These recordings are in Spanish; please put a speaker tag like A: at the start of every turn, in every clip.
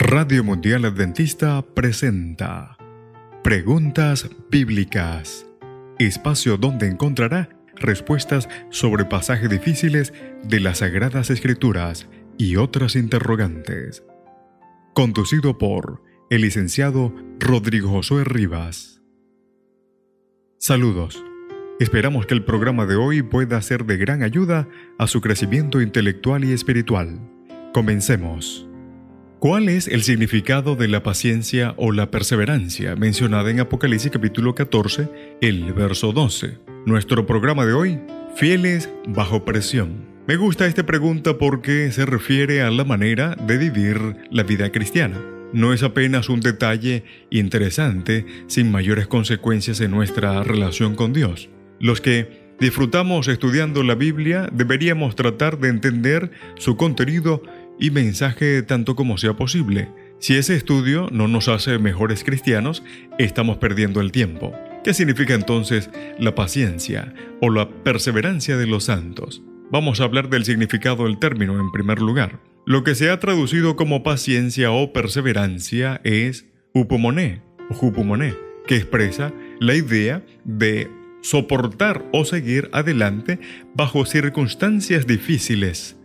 A: Radio Mundial Adventista presenta Preguntas Bíblicas, espacio donde encontrará respuestas sobre pasajes difíciles de las Sagradas Escrituras y otras interrogantes. Conducido por el licenciado Rodrigo Josué Rivas. Saludos. Esperamos que el programa de hoy pueda ser de gran ayuda a su crecimiento intelectual y espiritual. Comencemos. ¿Cuál es el significado de la paciencia o la perseverancia mencionada en Apocalipsis capítulo 14, el verso 12? Nuestro programa de hoy, fieles bajo presión. Me gusta esta pregunta porque se refiere a la manera de vivir la vida cristiana. No es apenas un detalle interesante sin mayores consecuencias en nuestra relación con Dios. Los que disfrutamos estudiando la Biblia deberíamos tratar de entender su contenido y mensaje tanto como sea posible. Si ese estudio no nos hace mejores cristianos, estamos perdiendo el tiempo. ¿Qué significa entonces la paciencia o la perseverancia de los santos? Vamos a hablar del significado del término en primer lugar. Lo que se ha traducido como paciencia o perseverancia es upomoné jupumoné, que expresa la idea de soportar o seguir adelante bajo circunstancias difíciles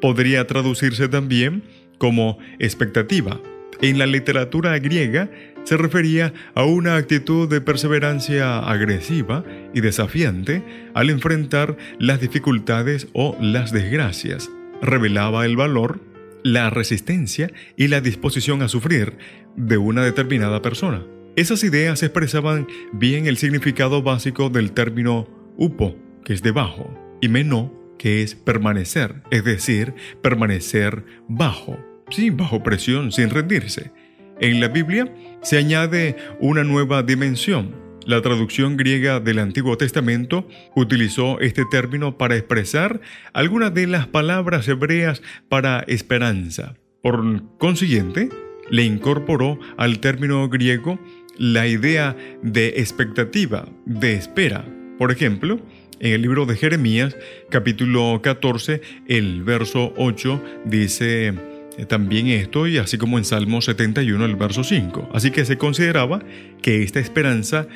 A: podría traducirse también como expectativa. En la literatura griega se refería a una actitud de perseverancia agresiva y desafiante al enfrentar las dificultades o las desgracias. Revelaba el valor, la resistencia y la disposición a sufrir de una determinada persona. Esas ideas expresaban bien el significado básico del término upo, que es debajo, y meno, que es permanecer, es decir, permanecer bajo, sí, bajo presión, sin rendirse. En la Biblia se añade una nueva dimensión. La traducción griega del Antiguo Testamento utilizó este término para expresar algunas de las palabras hebreas para esperanza. Por consiguiente, le incorporó al término griego la idea de expectativa, de espera. Por ejemplo, en el libro de Jeremías, capítulo 14, el verso 8 dice eh, también esto, y así como en Salmo 71, el verso 5. Así que se consideraba que esta esperanza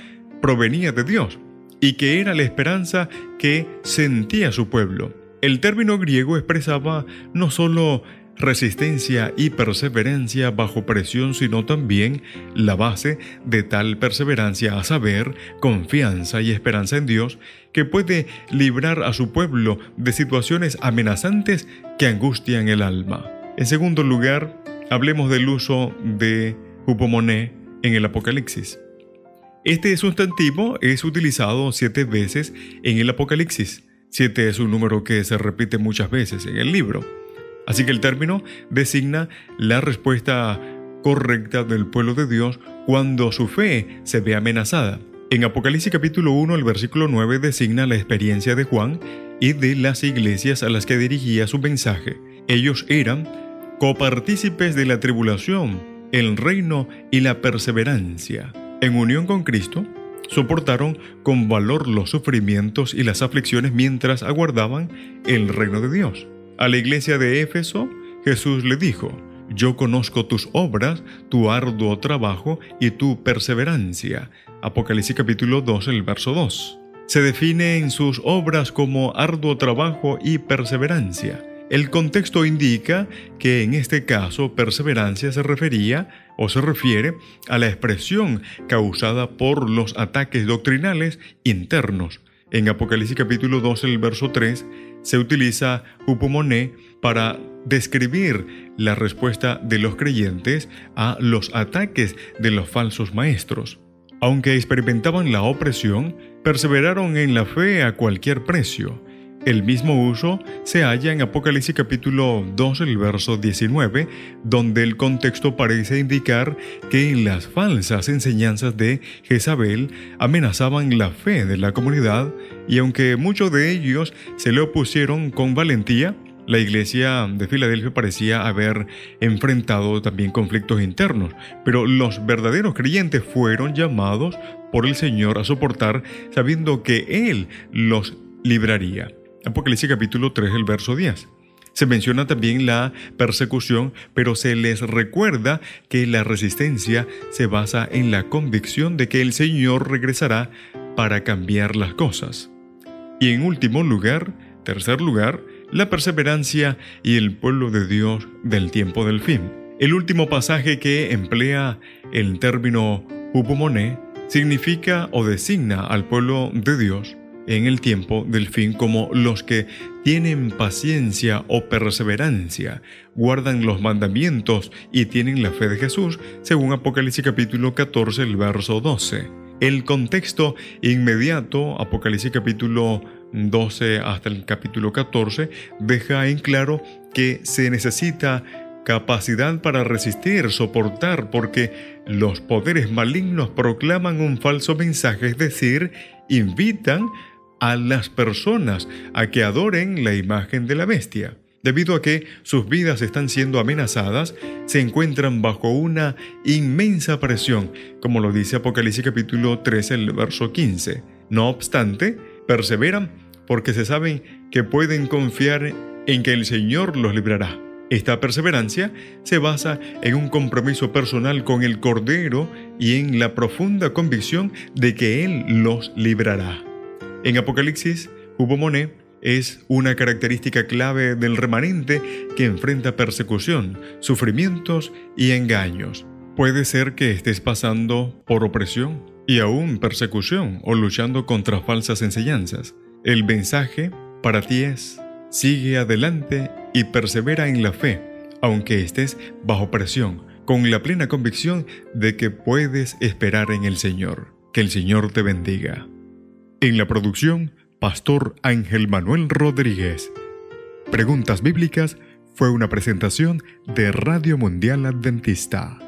A: provenía de Dios y que era la esperanza que sentía su pueblo. El término griego expresaba no solo resistencia y perseverancia bajo presión, sino también la base de tal perseverancia, a saber, confianza y esperanza en Dios, que puede librar a su pueblo de situaciones amenazantes que angustian el alma. En segundo lugar, hablemos del uso de hupomoné en el Apocalipsis. Este sustantivo es utilizado siete veces en el Apocalipsis. Siete es un número que se repite muchas veces en el libro. Así que el término designa la respuesta correcta del pueblo de Dios cuando su fe se ve amenazada. En Apocalipsis capítulo 1, el versículo 9 designa la experiencia de Juan y de las iglesias a las que dirigía su mensaje. Ellos eran copartícipes de la tribulación, el reino y la perseverancia. En unión con Cristo, soportaron con valor los sufrimientos y las aflicciones mientras aguardaban el reino de Dios. A la iglesia de Éfeso, Jesús le dijo, yo conozco tus obras, tu arduo trabajo y tu perseverancia. Apocalipsis capítulo 2, el verso 2. Se define en sus obras como arduo trabajo y perseverancia. El contexto indica que en este caso perseverancia se refería o se refiere a la expresión causada por los ataques doctrinales internos. En Apocalipsis capítulo 2, el verso 3, se utiliza hupomoné para describir la respuesta de los creyentes a los ataques de los falsos maestros. Aunque experimentaban la opresión, perseveraron en la fe a cualquier precio. El mismo uso se halla en Apocalipsis capítulo 2, el verso 19, donde el contexto parece indicar que las falsas enseñanzas de Jezabel amenazaban la fe de la comunidad y aunque muchos de ellos se le opusieron con valentía, la iglesia de Filadelfia parecía haber enfrentado también conflictos internos, pero los verdaderos creyentes fueron llamados por el Señor a soportar sabiendo que Él los libraría. Apocalipsis capítulo 3, el verso 10. Se menciona también la persecución, pero se les recuerda que la resistencia se basa en la convicción de que el Señor regresará para cambiar las cosas. Y en último lugar, tercer lugar, la perseverancia y el pueblo de Dios del tiempo del fin. El último pasaje que emplea el término hupomoné significa o designa al pueblo de Dios en el tiempo del fin como los que tienen paciencia o perseverancia, guardan los mandamientos y tienen la fe de Jesús, según Apocalipsis capítulo 14, el verso 12. El contexto inmediato, Apocalipsis capítulo 12 hasta el capítulo 14, deja en claro que se necesita capacidad para resistir, soportar, porque los poderes malignos proclaman un falso mensaje, es decir, invitan a las personas a que adoren la imagen de la bestia. Debido a que sus vidas están siendo amenazadas, se encuentran bajo una inmensa presión, como lo dice Apocalipsis capítulo 13, el verso 15. No obstante, perseveran porque se saben que pueden confiar en que el Señor los librará. Esta perseverancia se basa en un compromiso personal con el Cordero y en la profunda convicción de que Él los librará. En Apocalipsis, Hubomoné es una característica clave del remanente que enfrenta persecución, sufrimientos y engaños. Puede ser que estés pasando por opresión y aún persecución o luchando contra falsas enseñanzas. El mensaje para ti es, sigue adelante y persevera en la fe, aunque estés bajo presión, con la plena convicción de que puedes esperar en el Señor. Que el Señor te bendiga. En la producción, Pastor Ángel Manuel Rodríguez. Preguntas Bíblicas fue una presentación de Radio Mundial Adventista.